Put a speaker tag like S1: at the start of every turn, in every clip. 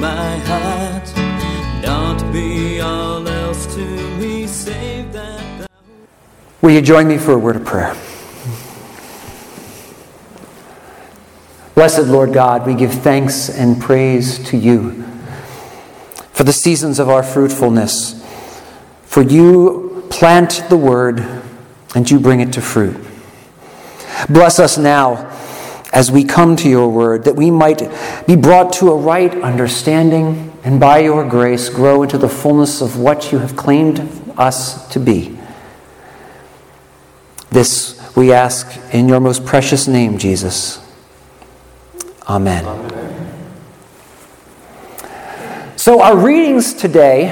S1: My. Not be all else to me, save that thou.
S2: Will you join me for a word of prayer? Blessed Lord God, we give thanks and praise to you for the seasons of our fruitfulness. For you plant the word and you bring it to fruit. Bless us now as we come to your word, that we might be brought to a right understanding and by your grace grow into the fullness of what you have claimed us to be. This we ask in your most precious name, Jesus. Amen. So, our readings today,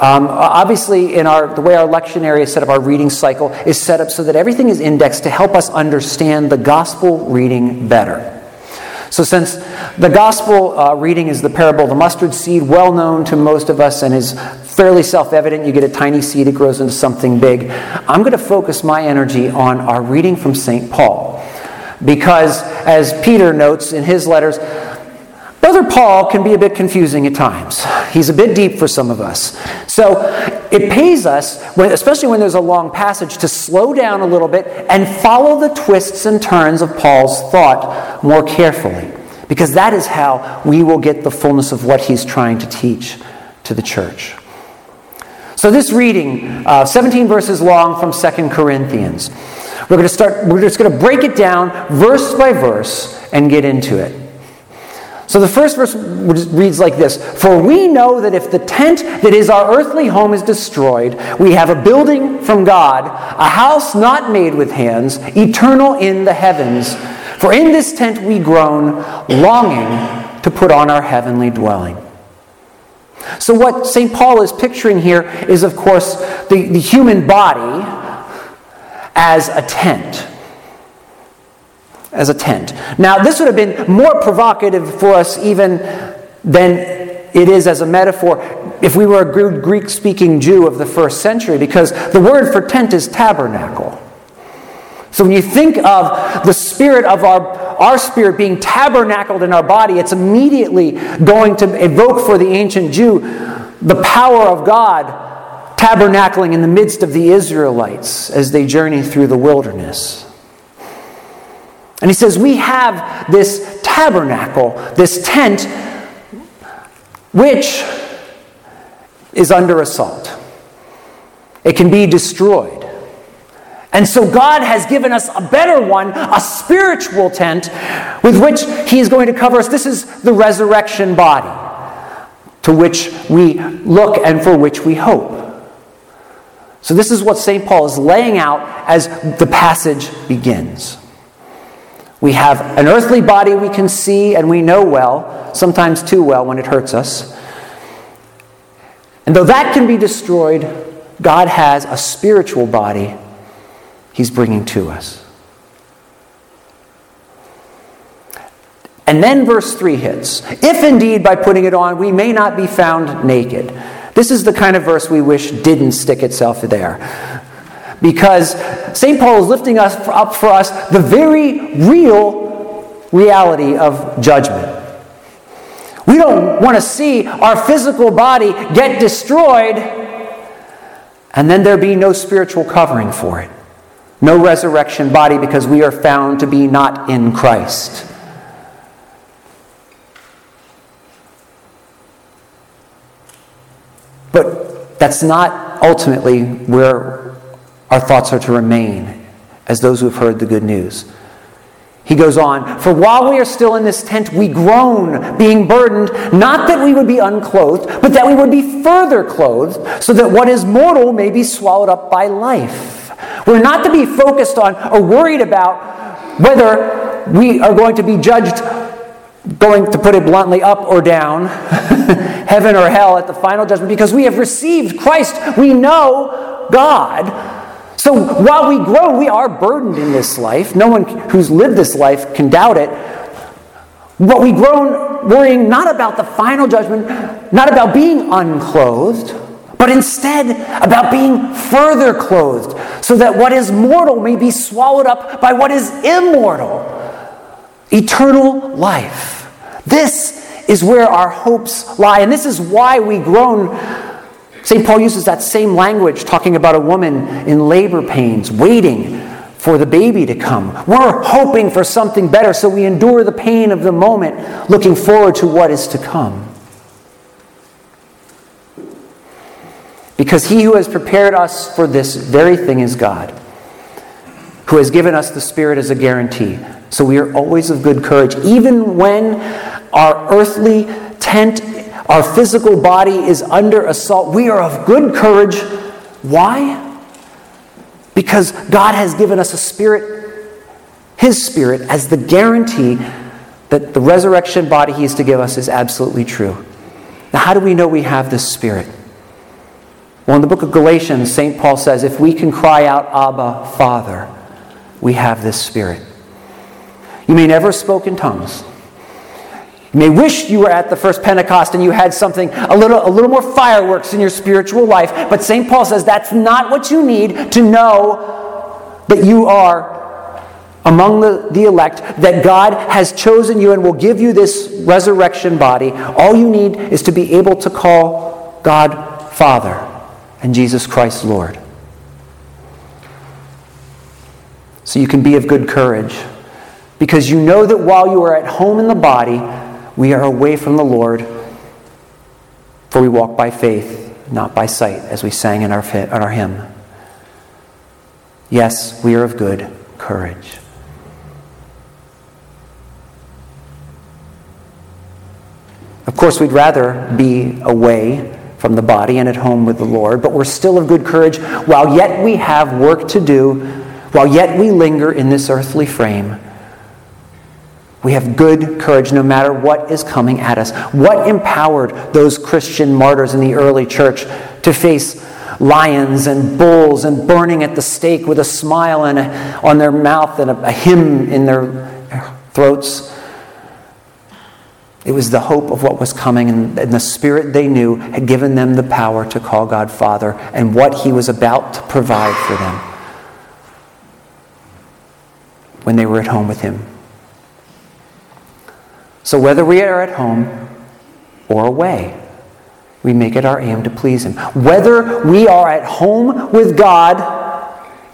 S2: um, obviously, in our the way our lectionary is set up, our reading cycle is set up so that everything is indexed to help us understand the gospel reading better. So, since the gospel uh, reading is the parable of the mustard seed, well known to most of us and is fairly self evident, you get a tiny seed, it grows into something big. I'm going to focus my energy on our reading from St. Paul. Because, as Peter notes in his letters, Brother Paul can be a bit confusing at times. He's a bit deep for some of us. So it pays us, especially when there's a long passage, to slow down a little bit and follow the twists and turns of Paul's thought more carefully. Because that is how we will get the fullness of what he's trying to teach to the church. So this reading, uh, 17 verses long from 2 Corinthians. We're going to start, we're just going to break it down verse by verse and get into it. So the first verse reads like this For we know that if the tent that is our earthly home is destroyed, we have a building from God, a house not made with hands, eternal in the heavens. For in this tent we groan, longing to put on our heavenly dwelling. So, what St. Paul is picturing here is, of course, the, the human body as a tent as a tent. Now, this would have been more provocative for us even than it is as a metaphor if we were a Greek speaking Jew of the first century, because the word for tent is tabernacle. So when you think of the spirit of our, our spirit being tabernacled in our body, it's immediately going to evoke for the ancient Jew the power of God tabernacling in the midst of the Israelites as they journey through the wilderness. And he says, We have this tabernacle, this tent, which is under assault. It can be destroyed. And so God has given us a better one, a spiritual tent, with which He is going to cover us. This is the resurrection body, to which we look and for which we hope. So, this is what St. Paul is laying out as the passage begins. We have an earthly body we can see and we know well, sometimes too well when it hurts us. And though that can be destroyed, God has a spiritual body He's bringing to us. And then verse 3 hits. If indeed by putting it on we may not be found naked. This is the kind of verse we wish didn't stick itself there because St. Paul is lifting us up for us the very real reality of judgment. We don't want to see our physical body get destroyed and then there be no spiritual covering for it. No resurrection body because we are found to be not in Christ. But that's not ultimately where our thoughts are to remain as those who have heard the good news. He goes on, For while we are still in this tent, we groan, being burdened, not that we would be unclothed, but that we would be further clothed, so that what is mortal may be swallowed up by life. We're not to be focused on or worried about whether we are going to be judged, going to put it bluntly, up or down, heaven or hell at the final judgment because we have received Christ. We know God. So while we grow, we are burdened in this life. No one who's lived this life can doubt it. But we grow worrying not about the final judgment, not about being unclothed, but instead about being further clothed, so that what is mortal may be swallowed up by what is immortal eternal life. This is where our hopes lie, and this is why we groan St. Paul uses that same language talking about a woman in labor pains, waiting for the baby to come. We're hoping for something better, so we endure the pain of the moment, looking forward to what is to come. Because he who has prepared us for this very thing is God, who has given us the Spirit as a guarantee. So we are always of good courage, even when our earthly tent our physical body is under assault, we are of good courage. Why? Because God has given us a spirit, His spirit, as the guarantee that the resurrection body He is to give us is absolutely true. Now, how do we know we have this spirit? Well, in the book of Galatians, St. Paul says, if we can cry out, Abba, Father, we have this spirit. You may never spoke in tongues. You may wish you were at the first Pentecost and you had something, a little, a little more fireworks in your spiritual life. But St. Paul says that's not what you need to know that you are among the, the elect, that God has chosen you and will give you this resurrection body. All you need is to be able to call God Father and Jesus Christ Lord. So you can be of good courage because you know that while you are at home in the body, we are away from the Lord, for we walk by faith, not by sight, as we sang in our, in our hymn. Yes, we are of good courage. Of course, we'd rather be away from the body and at home with the Lord, but we're still of good courage while yet we have work to do, while yet we linger in this earthly frame. We have good courage no matter what is coming at us. What empowered those Christian martyrs in the early church to face lions and bulls and burning at the stake with a smile a, on their mouth and a, a hymn in their throats? It was the hope of what was coming, and, and the Spirit they knew had given them the power to call God Father and what He was about to provide for them when they were at home with Him. So whether we are at home or away, we make it our aim to please Him. Whether we are at home with God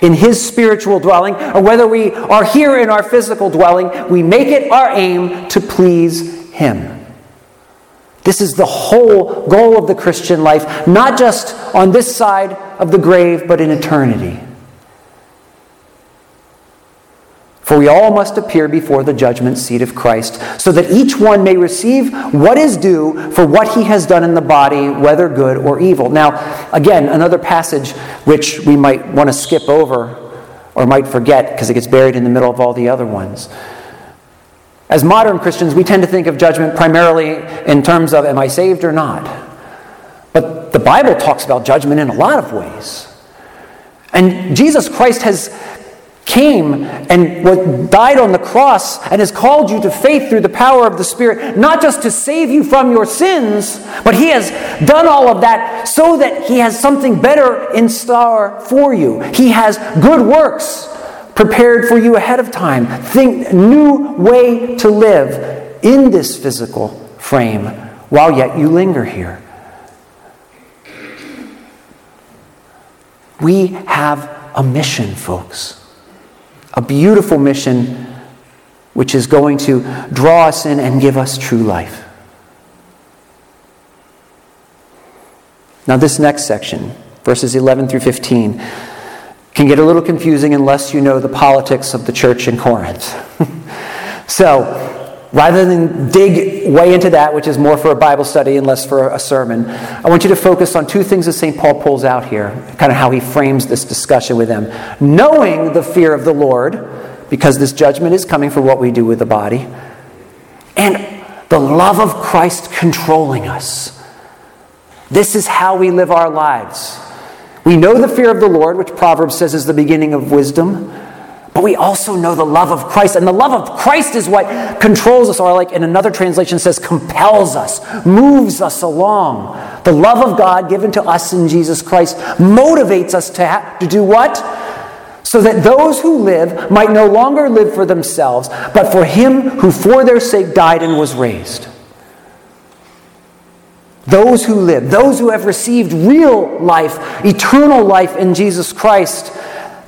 S2: in His spiritual dwelling, or whether we are here in our physical dwelling, we make it our aim to please Him. This is the whole goal of the Christian life, not just on this side of the grave, but in eternity. For we all must appear before the judgment seat of Christ, so that each one may receive what is due for what he has done in the body, whether good or evil. Now, again, another passage which we might want to skip over or might forget because it gets buried in the middle of all the other ones. As modern Christians, we tend to think of judgment primarily in terms of am I saved or not? But the Bible talks about judgment in a lot of ways. And Jesus Christ has came and died on the cross and has called you to faith through the power of the Spirit, not just to save you from your sins, but He has done all of that so that He has something better in store for you. He has good works prepared for you ahead of time. Think new way to live in this physical frame while yet you linger here. We have a mission, folks a beautiful mission which is going to draw us in and give us true life. Now, this next section, verses 11 through 15, can get a little confusing unless you know the politics of the church in Corinth. so, rather than dig way into that, which is more for a Bible study and less for a sermon, I want you to focus on two things that St. Paul pulls out here, kind of how he frames this discussion with them. Knowing the fear of the Lord, because this judgment is coming for what we do with the body, and the love of Christ controlling us. This is how we live our lives. We know the fear of the Lord, which Proverbs says is the beginning of wisdom, but we also know the love of Christ. And the love of Christ is what controls us, or like in another translation says, compels us, moves us along. The love of God given to us in Jesus Christ motivates us to, have, to do what? So that those who live might no longer live for themselves, but for him who for their sake died and was raised. Those who live, those who have received real life, eternal life in Jesus Christ,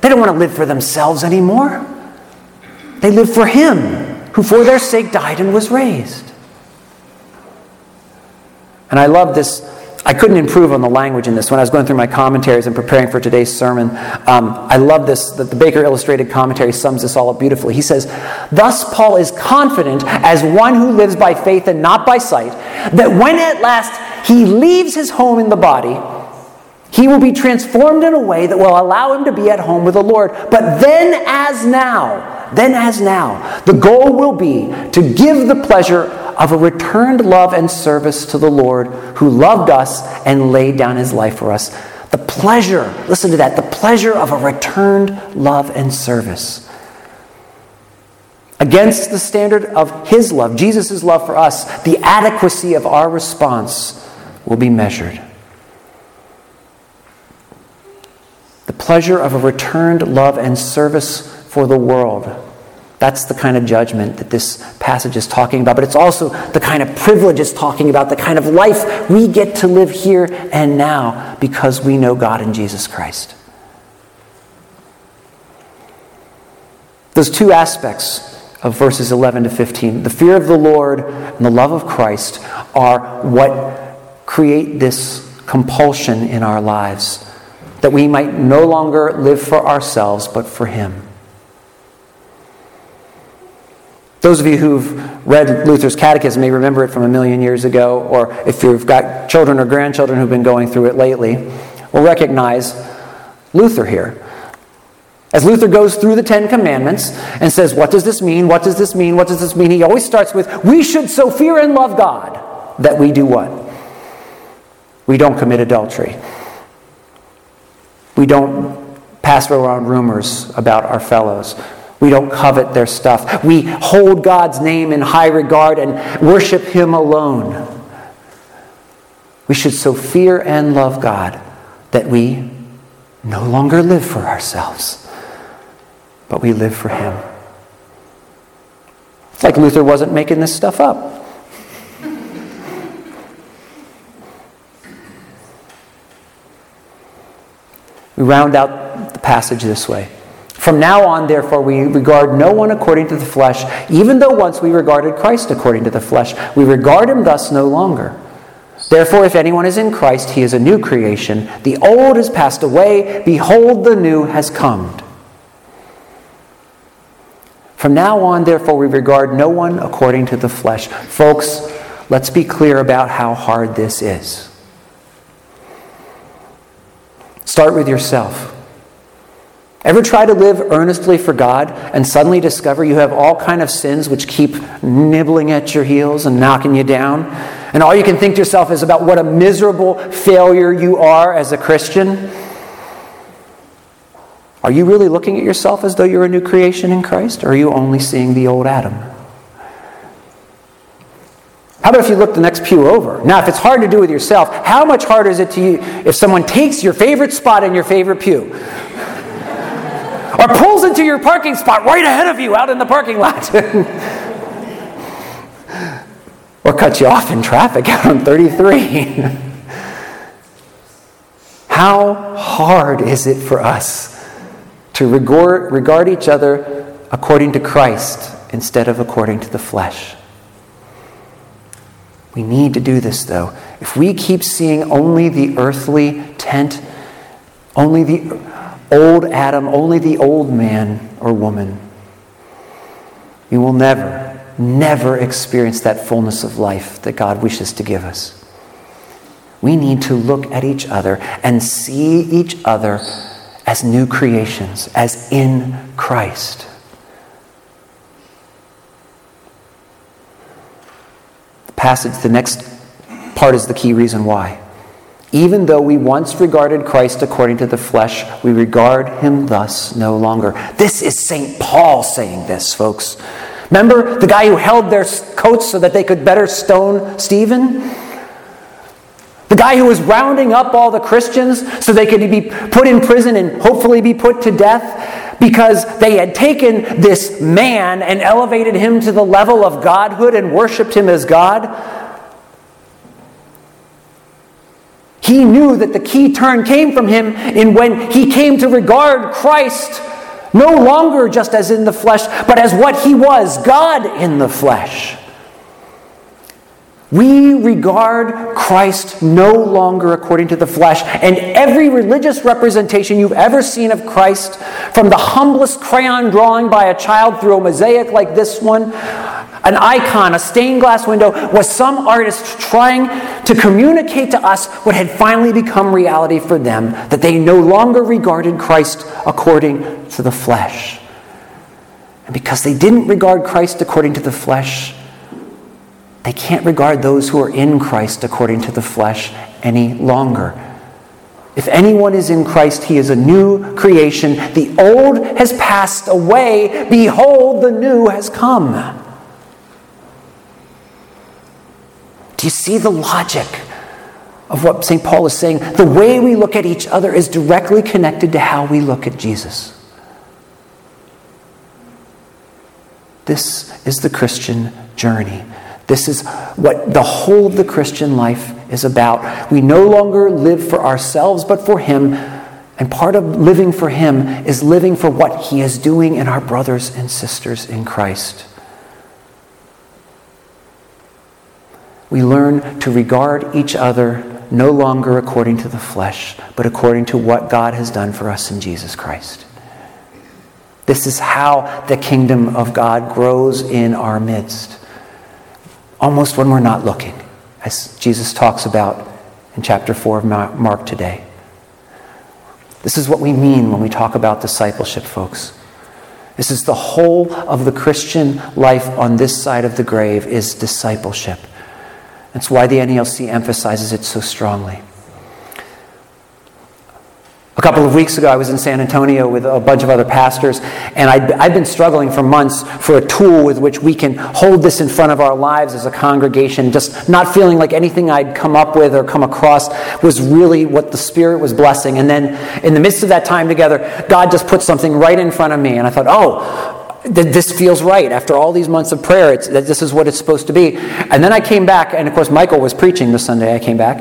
S2: they don't want to live for themselves anymore. They live for Him who for their sake died and was raised. And I love this. I couldn't improve on the language in this when I was going through my commentaries and preparing for today's sermon. Um, I love this, that the Baker Illustrated Commentary sums this all up beautifully. He says, Thus, Paul is confident, as one who lives by faith and not by sight, that when at last he leaves his home in the body, he will be transformed in a way that will allow him to be at home with the Lord. But then, as now, then as now, the goal will be to give the pleasure of a returned love and service to the Lord who loved us and laid down his life for us. The pleasure, listen to that, the pleasure of a returned love and service. Against the standard of his love, Jesus' love for us, the adequacy of our response will be measured. The pleasure of a returned love and service for the world. That's the kind of judgment that this passage is talking about. But it's also the kind of privilege it's talking about, the kind of life we get to live here and now because we know God in Jesus Christ. Those two aspects of verses 11 to 15, the fear of the Lord and the love of Christ, are what create this compulsion in our lives that we might no longer live for ourselves but for Him. Those of you who've read Luther's Catechism may remember it from a million years ago, or if you've got children or grandchildren who've been going through it lately, will recognize Luther here. As Luther goes through the Ten Commandments and says, What does this mean? What does this mean? What does this mean? He always starts with, We should so fear and love God that we do what? We don't commit adultery. We don't pass around rumors about our fellows. We don't covet their stuff. We hold God's name in high regard and worship Him alone. We should so fear and love God that we no longer live for ourselves, but we live for Him. It's like Luther wasn't making this stuff up. We round out the passage this way. From now on, therefore, we regard no one according to the flesh, even though once we regarded Christ according to the flesh. We regard him thus no longer. Therefore, if anyone is in Christ, he is a new creation. The old has passed away. Behold, the new has come. From now on, therefore, we regard no one according to the flesh. Folks, let's be clear about how hard this is. Start with yourself. Ever try to live earnestly for God and suddenly discover you have all kind of sins which keep nibbling at your heels and knocking you down? And all you can think to yourself is about what a miserable failure you are as a Christian? Are you really looking at yourself as though you're a new creation in Christ? Or are you only seeing the old Adam? How about if you look the next pew over? Now, if it's hard to do with yourself, how much harder is it to you if someone takes your favorite spot in your favorite pew? or pulls into your parking spot right ahead of you out in the parking lot? or cuts you off in traffic out on 33? how hard is it for us to regard, regard each other according to Christ instead of according to the flesh? We need to do this, though. If we keep seeing only the earthly tent, only the old Adam, only the old man or woman, we will never, never experience that fullness of life that God wishes to give us. We need to look at each other and see each other as new creations, as in Christ. Passage, the next part is the key reason why. Even though we once regarded Christ according to the flesh, we regard him thus no longer. This is St. Paul saying this, folks. Remember the guy who held their coats so that they could better stone Stephen? The guy who was rounding up all the Christians so they could be put in prison and hopefully be put to death because they had taken this man and elevated him to the level of godhood and worshiped him as God. He knew that the key turn came from him in when he came to regard Christ no longer just as in the flesh, but as what he was God in the flesh. We regard Christ no longer according to the flesh, and every religious representation you've ever seen of Christ, from the humblest crayon drawing by a child through a mosaic like this one, an icon, a stained glass window, was some artist trying to communicate to us what had finally become reality for them that they no longer regarded Christ according to the flesh. And because they didn't regard Christ according to the flesh, they can't regard those who are in Christ according to the flesh any longer. If anyone is in Christ, he is a new creation. The old has passed away. Behold, the new has come. Do you see the logic of what St. Paul is saying? The way we look at each other is directly connected to how we look at Jesus. This is the Christian journey. This is what the whole of the Christian life is about. We no longer live for ourselves, but for Him. And part of living for Him is living for what He is doing in our brothers and sisters in Christ. we learn to regard each other no longer according to the flesh, but according to what God has done for us in Jesus Christ. This is how the kingdom of God grows in our midst, almost when we're not looking, as Jesus talks about in chapter 4 of Mark today. This is what we mean when we talk about discipleship, folks. This is the whole of the Christian life on this side of the grave is discipleship. That's why the NALC emphasizes it so strongly. A couple of weeks ago, I was in San Antonio with a bunch of other pastors, and i have been struggling for months for a tool with which we can hold this in front of our lives as a congregation, just not feeling like anything I'd come up with or come across was really what the Spirit was blessing. And then, in the midst of that time together, God just put something right in front of me, and I thought, oh, this feels right. After all these months of prayer it's, this is what it's supposed to be. And then i came back and of course michael was preaching the sunday i came back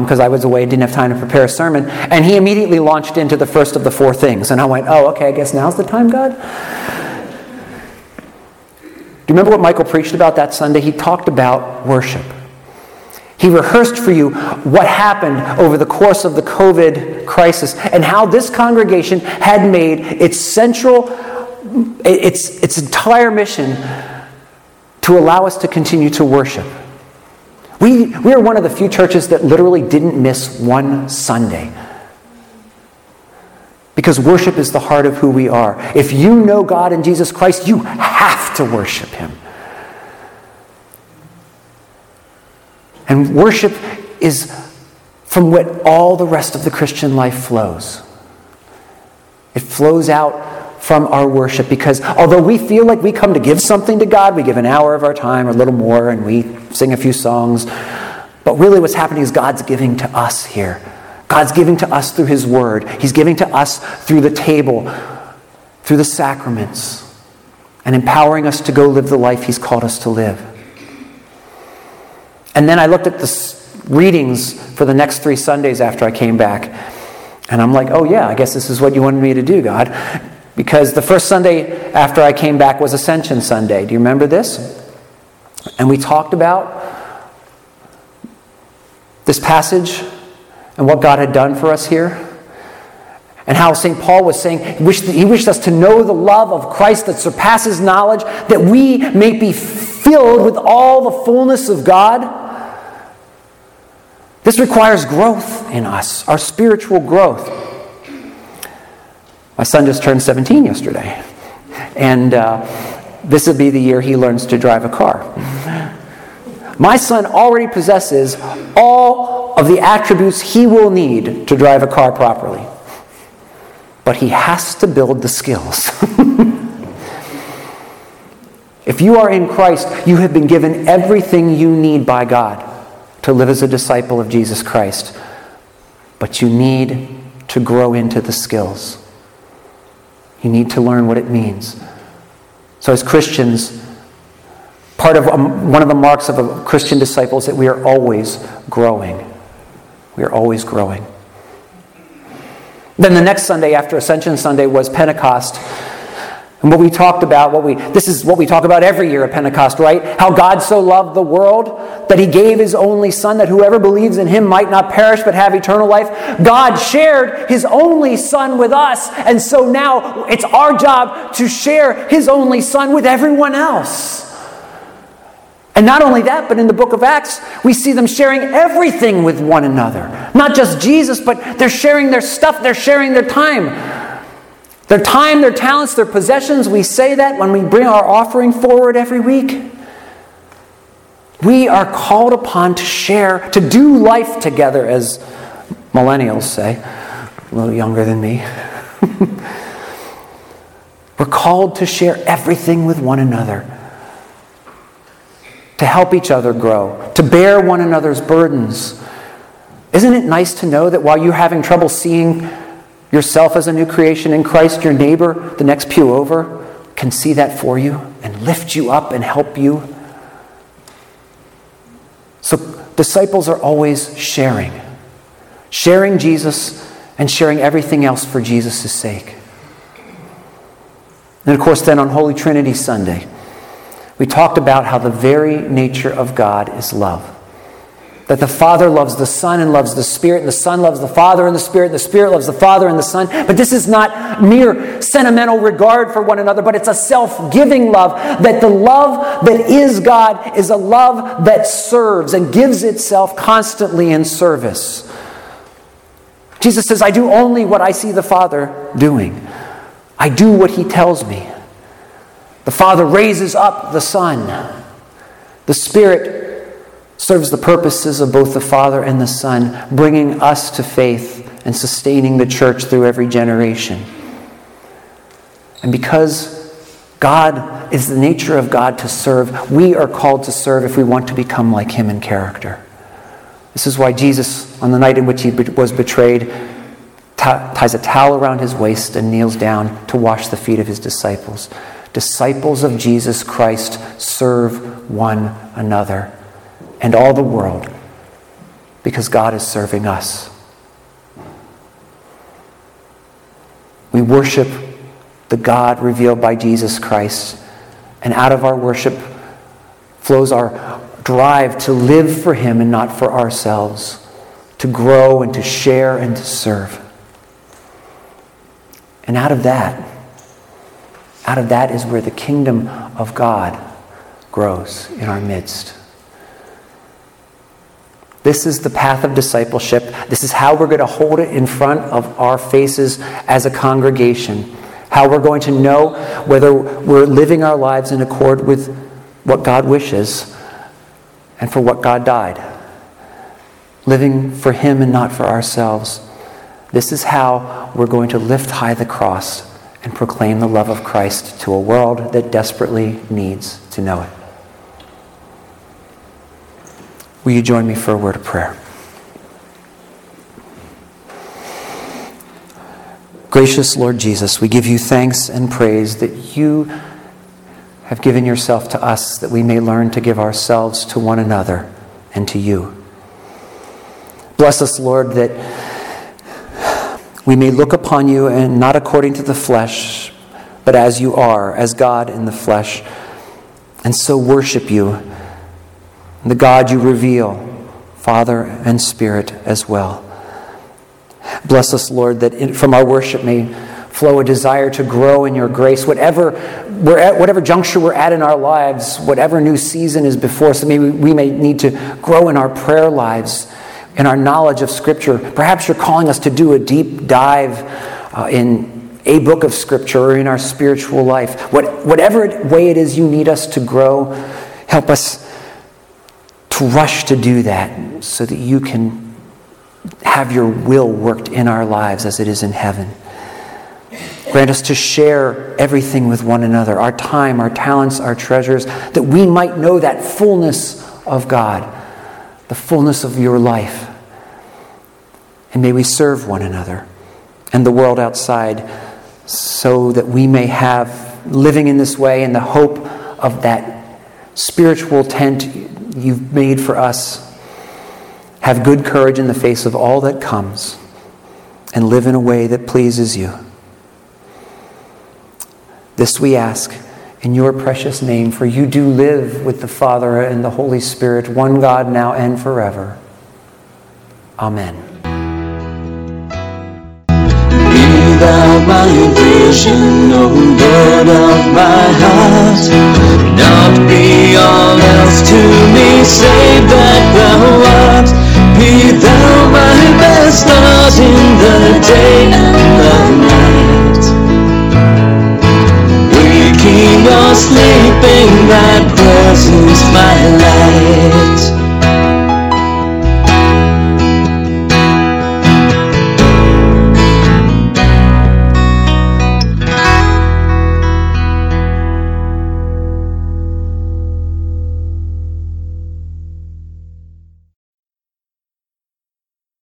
S2: because um, i was away didn't have time to prepare a sermon. And he immediately launched into the first of the four things. And i went oh okay i guess now's the time god. Do you remember what michael preached about that sunday? He talked about worship. He rehearsed for you what happened over the course of the COVID crisis and how this congregation had made its central its, its entire mission to allow us to continue to worship. We, we are one of the few churches that literally didn't miss one Sunday. Because worship is the heart of who we are. If you know God and Jesus Christ, you have to worship Him. And worship is from what all the rest of the Christian life flows. It flows out from our worship because although we feel like we come to give something to God, we give an hour of our time or a little more and we sing a few songs. But really, what's happening is God's giving to us here. God's giving to us through His Word, He's giving to us through the table, through the sacraments, and empowering us to go live the life He's called us to live. And then I looked at the readings for the next three Sundays after I came back. And I'm like, oh, yeah, I guess this is what you wanted me to do, God. Because the first Sunday after I came back was Ascension Sunday. Do you remember this? And we talked about this passage and what God had done for us here. And how St. Paul was saying he wished, he wished us to know the love of Christ that surpasses knowledge, that we may be filled with all the fullness of God. This requires growth in us, our spiritual growth. My son just turned 17 yesterday. And uh, this will be the year he learns to drive a car. My son already possesses all of the attributes he will need to drive a car properly. But he has to build the skills. if you are in Christ, you have been given everything you need by God to live as a disciple of Jesus Christ. But you need to grow into the skills. You need to learn what it means. So, as Christians, part of um, one of the marks of a Christian disciple is that we are always growing. We are always growing. Then the next Sunday after Ascension Sunday was Pentecost. And what we talked about, what we this is what we talk about every year at Pentecost, right? How God so loved the world that he gave his only son that whoever believes in him might not perish but have eternal life. God shared his only son with us, and so now it's our job to share his only son with everyone else. And not only that, but in the book of Acts, we see them sharing everything with one another. Not just Jesus, but they're sharing their stuff, they're sharing their time. Their time, their talents, their possessions, we say that when we bring our offering forward every week. We are called upon to share, to do life together, as millennials say, a little younger than me. We're called to share everything with one another, to help each other grow, to bear one another's burdens. Isn't it nice to know that while you're having trouble seeing yourself as a new creation in Christ, your neighbor, the next pew over, can see that for you and lift you up and help you. So, disciples are always sharing, sharing Jesus and sharing everything else for Jesus' sake. And of course, then on Holy Trinity Sunday, we talked about how the very nature of God is love. That the Father loves the Son and loves the Spirit, and the Son loves the Father and the Spirit, and the Spirit loves the Father and the Son. But this is not mere sentimental regard for one another, but it's a self giving love. That the love that is God is a love that serves and gives itself constantly in service. Jesus says, I do only what I see the Father doing, I do what He tells me. The Father raises up the Son. The Spirit serves the purposes of both the Father and the Son, bringing us to faith and sustaining the church through every generation. And because God is the nature of God to serve, we are called to serve if we want to become like Him in character. This is why Jesus, on the night in which He was betrayed, ties a towel around his waist and kneels down to wash the feet of his disciples. Disciples of Jesus Christ serve one another and all the world because God is serving us. We worship the God revealed by Jesus Christ, and out of our worship flows our drive to live for Him and not for ourselves, to grow and to share and to serve. And out of that, out of that is where the kingdom of God grows in our midst. This is the path of discipleship. This is how we're going to hold it in front of our faces as a congregation. How we're going to know whether we're living our lives in accord with what God wishes and for what God died. Living for Him and not for ourselves. This is how we're going to lift high the cross and proclaim the love of Christ to a world that desperately needs to know it. Will you join me for a word of prayer? Gracious Lord Jesus, we give you thanks and praise that you have given yourself to us that we may learn to give ourselves to one another and to you. Bless us, Lord, that we may look upon you and not according to the flesh, but as you are, as God in the flesh, and so worship you the God you reveal, Father and Spirit as well. Bless us, Lord, that from our worship may flow a desire to grow in your grace. Whatever, we're at, whatever juncture we're at in our lives, whatever new season is before us, maybe we may need to grow in our prayer lives, in our knowledge of Scripture. Perhaps you're calling us to do a deep dive uh, in a book of Scripture or in our spiritual life. What, whatever way it is you need us to grow, help us to rush to do that so that you can have your will worked in our lives as it is in heaven. Grant us to share everything with one another our time, our talents, our treasures, that we might know that fullness of God, the fullness of your life. And may we serve one another and the world outside so that we may have, living in this way, in the hope of that spiritual tent you've made for us, have good courage in the face of all that comes, and live in a way that pleases you. This we ask in your precious name, for you do live with the Father and the Holy Spirit, one God now and forever. Amen.
S1: My vision, Lord of my heart. Not be all else to me, save that thou art. Be thou my best thought in the day and the night. Waking or sleeping, that presence